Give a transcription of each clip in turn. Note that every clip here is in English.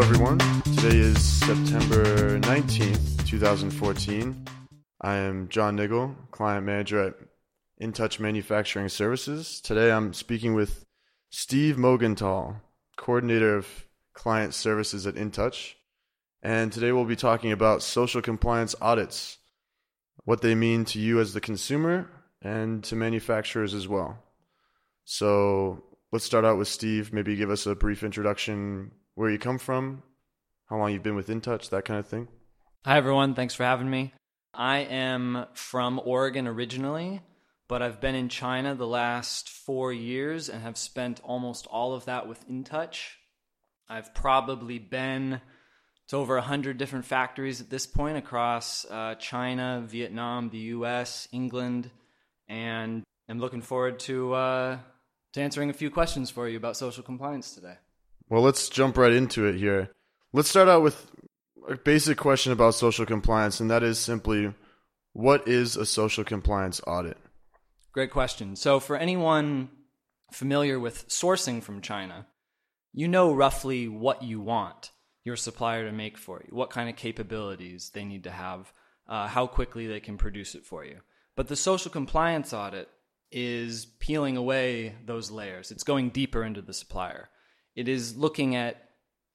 everyone. Today is September 19th, 2014. I am John Niggle, client manager at InTouch Manufacturing Services. Today I'm speaking with Steve Mogenthal, coordinator of client services at InTouch. And today we'll be talking about social compliance audits, what they mean to you as the consumer and to manufacturers as well. So let's start out with Steve. Maybe give us a brief introduction, where you come from, how long you've been with InTouch, that kind of thing. Hi, everyone. Thanks for having me. I am from Oregon originally, but I've been in China the last four years and have spent almost all of that with InTouch. I've probably been to over 100 different factories at this point across uh, China, Vietnam, the US, England, and I'm looking forward to, uh, to answering a few questions for you about social compliance today. Well, let's jump right into it here. Let's start out with a basic question about social compliance, and that is simply what is a social compliance audit? Great question. So, for anyone familiar with sourcing from China, you know roughly what you want your supplier to make for you, what kind of capabilities they need to have, uh, how quickly they can produce it for you. But the social compliance audit is peeling away those layers. It's going deeper into the supplier. It is looking at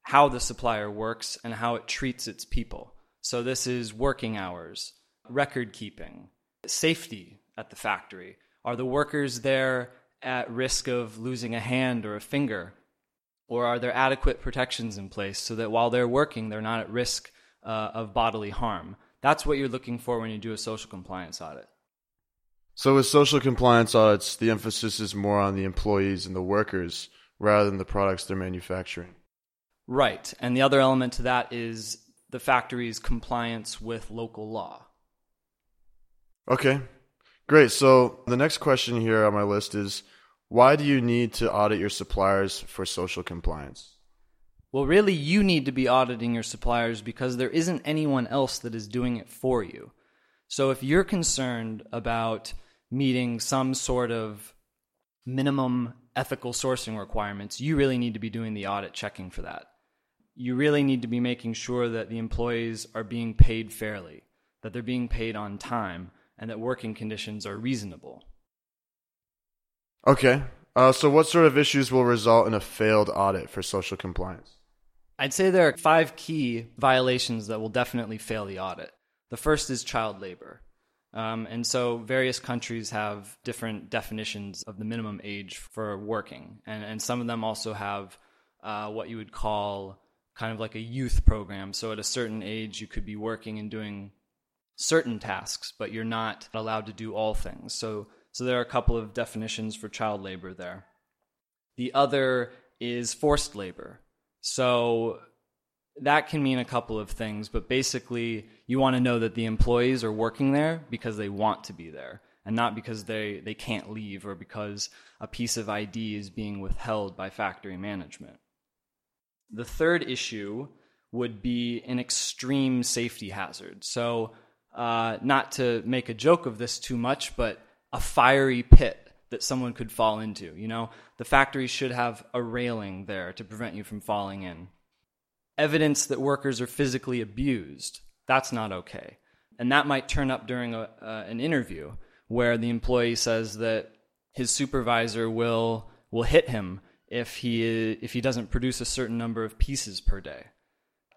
how the supplier works and how it treats its people. So, this is working hours, record keeping, safety at the factory. Are the workers there at risk of losing a hand or a finger? Or are there adequate protections in place so that while they're working, they're not at risk uh, of bodily harm? That's what you're looking for when you do a social compliance audit. So, with social compliance audits, the emphasis is more on the employees and the workers rather than the products they're manufacturing. Right. And the other element to that is the factory's compliance with local law. Okay, great. So, the next question here on my list is why do you need to audit your suppliers for social compliance? Well, really, you need to be auditing your suppliers because there isn't anyone else that is doing it for you. So, if you're concerned about meeting some sort of minimum ethical sourcing requirements, you really need to be doing the audit checking for that. You really need to be making sure that the employees are being paid fairly, that they're being paid on time, and that working conditions are reasonable. Okay. Uh, so, what sort of issues will result in a failed audit for social compliance? I'd say there are five key violations that will definitely fail the audit. The first is child labor. Um, and so various countries have different definitions of the minimum age for working. And, and some of them also have uh, what you would call kind of like a youth program. So at a certain age, you could be working and doing certain tasks, but you're not allowed to do all things. So, so there are a couple of definitions for child labor there. The other is forced labor. So that can mean a couple of things, but basically, you want to know that the employees are working there because they want to be there and not because they, they can't leave or because a piece of ID is being withheld by factory management. The third issue would be an extreme safety hazard. So, uh, not to make a joke of this too much, but a fiery pit that someone could fall into. You know, the factory should have a railing there to prevent you from falling in evidence that workers are physically abused. That's not okay. And that might turn up during a, uh, an interview where the employee says that his supervisor will will hit him if he if he doesn't produce a certain number of pieces per day.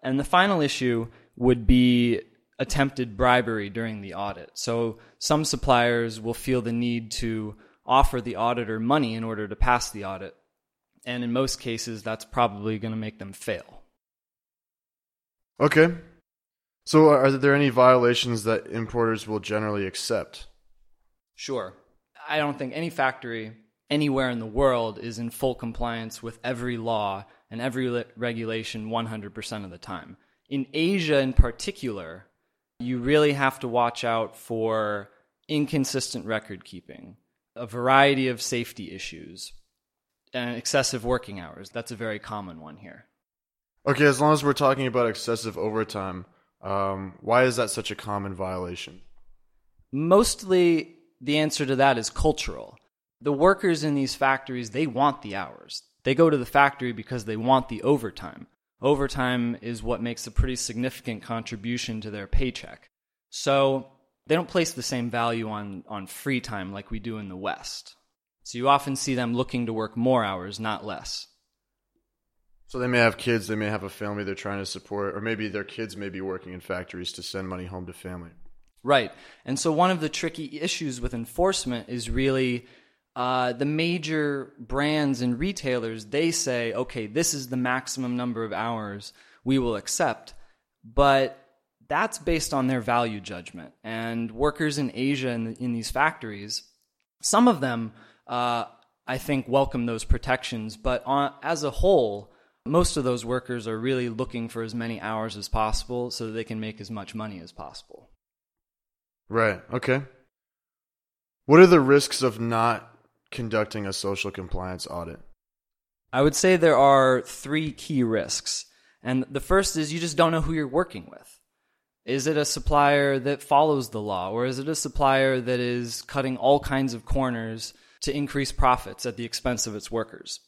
And the final issue would be attempted bribery during the audit. So some suppliers will feel the need to offer the auditor money in order to pass the audit. And in most cases that's probably going to make them fail. Okay. So, are there any violations that importers will generally accept? Sure. I don't think any factory anywhere in the world is in full compliance with every law and every regulation 100% of the time. In Asia, in particular, you really have to watch out for inconsistent record keeping, a variety of safety issues, and excessive working hours. That's a very common one here. Okay, as long as we're talking about excessive overtime, um, why is that such a common violation? Mostly, the answer to that is cultural. The workers in these factories, they want the hours. They go to the factory because they want the overtime. overtime is what makes a pretty significant contribution to their paycheck. So they don't place the same value on, on free time like we do in the West. So you often see them looking to work more hours, not less. So they may have kids, they may have a family they're trying to support, or maybe their kids may be working in factories to send money home to family. Right. And so one of the tricky issues with enforcement is really uh, the major brands and retailers, they say, okay, this is the maximum number of hours we will accept. But that's based on their value judgment. And workers in Asia in, in these factories, some of them, uh, I think, welcome those protections. But on, as a whole, most of those workers are really looking for as many hours as possible so that they can make as much money as possible. Right. Okay. What are the risks of not conducting a social compliance audit? I would say there are three key risks. And the first is you just don't know who you're working with. Is it a supplier that follows the law, or is it a supplier that is cutting all kinds of corners to increase profits at the expense of its workers?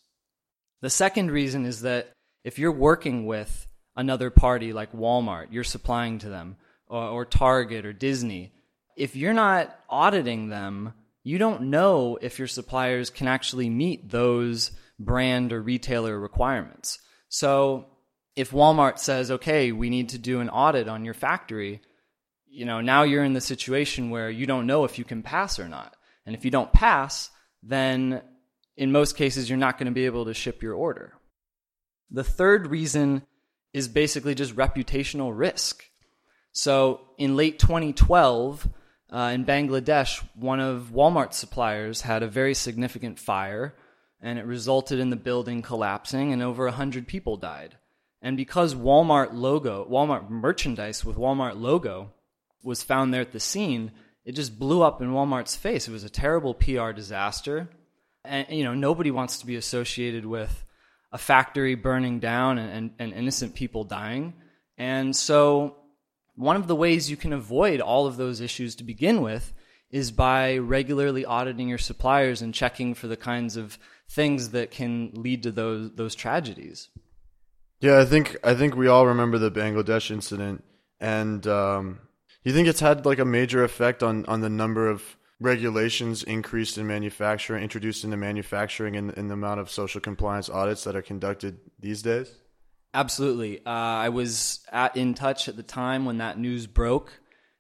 The second reason is that if you're working with another party like Walmart, you're supplying to them, or, or Target or Disney, if you're not auditing them, you don't know if your suppliers can actually meet those brand or retailer requirements. So if Walmart says, okay, we need to do an audit on your factory, you know, now you're in the situation where you don't know if you can pass or not. And if you don't pass, then in most cases, you're not going to be able to ship your order. The third reason is basically just reputational risk. So in late 2012, uh, in Bangladesh, one of Walmart's suppliers had a very significant fire, and it resulted in the building collapsing, and over 100 people died. And because Walmart logo, Walmart merchandise with Walmart logo was found there at the scene, it just blew up in Walmart's face. It was a terrible PR disaster and you know nobody wants to be associated with a factory burning down and, and, and, innocent people dying. And so one of the ways you can avoid all of those issues to begin with is by regularly auditing your suppliers and checking for the kinds of things that can lead to those those tragedies. Yeah i think i think we all remember the bangladesh incident. And um, you think it's had like a major effect on on the number of regulations increased in manufacturing, introduced into manufacturing, and, in the amount of social compliance audits that are conducted these days? Absolutely. Uh, I was at InTouch at the time when that news broke,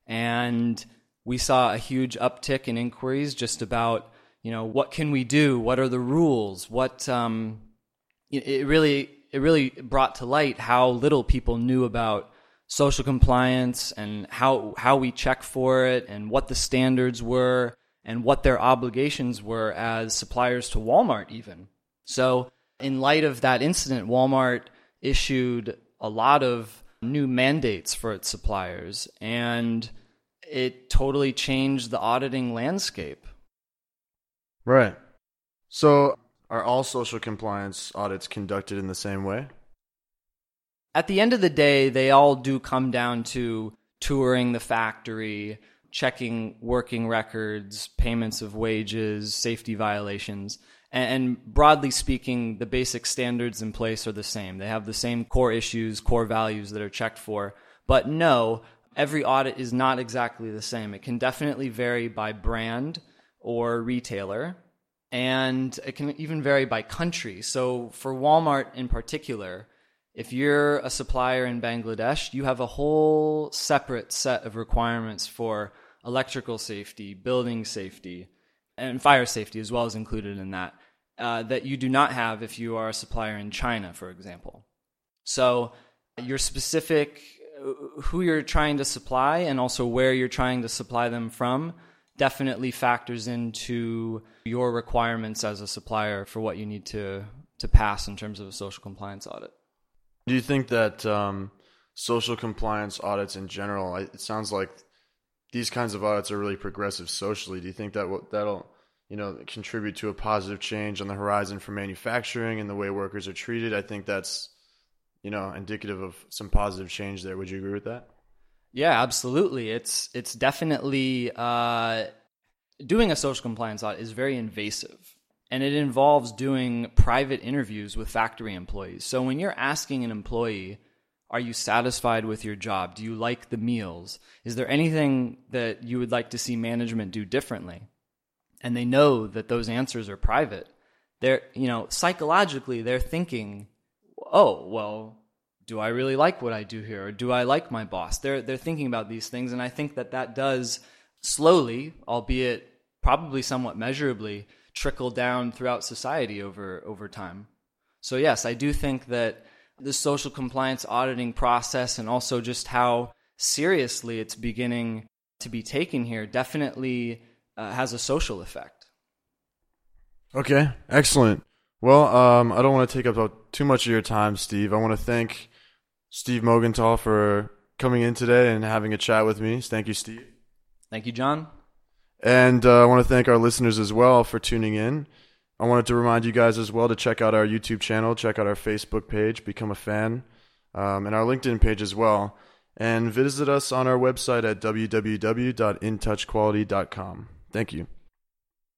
and we saw a huge uptick in inquiries just about, you know, what can we do? What are the rules? What um, it, it really it really brought to light how little people knew about social compliance and how how we check for it and what the standards were and what their obligations were as suppliers to Walmart even. So, in light of that incident, Walmart issued a lot of new mandates for its suppliers and it totally changed the auditing landscape. Right. So, are all social compliance audits conducted in the same way? At the end of the day, they all do come down to touring the factory, checking working records, payments of wages, safety violations. And, broadly speaking, the basic standards in place are the same. They have the same core issues, core values that are checked for. But no, every audit is not exactly the same. It can definitely vary by brand or retailer, and it can even vary by country. So for Walmart in particular, if you're a supplier in Bangladesh, you have a whole separate set of requirements for electrical safety, building safety, and fire safety as well as included in that, uh, that you do not have if you are a supplier in China, for example. So your specific, uh, who you're trying to supply and also where you're trying to supply them from definitely factors into your requirements as a supplier for what you need to, to pass in terms of a social compliance audit. Do you think that um, social compliance audits in general? It sounds like these kinds of audits are really progressive socially. Do you think that that'll you know contribute to a positive change on the horizon for manufacturing and the way workers are treated? I think that's you know indicative of some positive change there. Would you agree with that? Yeah, absolutely. It's it's definitely uh, doing a social compliance audit is very invasive, and it involves doing private interviews with factory employees. So when you're asking an employee, are you satisfied with your job? Do you like the meals? Is there anything that you would like to see management do differently? And they know that those answers are private. They're, you know, psychologically, they're thinking, oh, well, do I really like what I do here? Or do I like my boss? They're, they're thinking about these things. And I think that that does slowly, albeit probably somewhat measurably, trickle down throughout society over, over time. So, yes, I do think that the social compliance auditing process and also just how seriously it's beginning to be taken here definitely uh, has a social effect. Okay, excellent. Well, um, I don't want to take up too much of your time, Steve. I want to thank Steve Mogenthal for coming in today and having a chat with me. Thank you, Steve. Thank you, John. And uh, I want to thank our listeners as well for tuning in. I wanted to remind you guys as well to check out our YouTube channel, check out our Facebook page, become a fan, um, and our LinkedIn page as well. And visit us on our website at www.intouchquality.com. Thank you.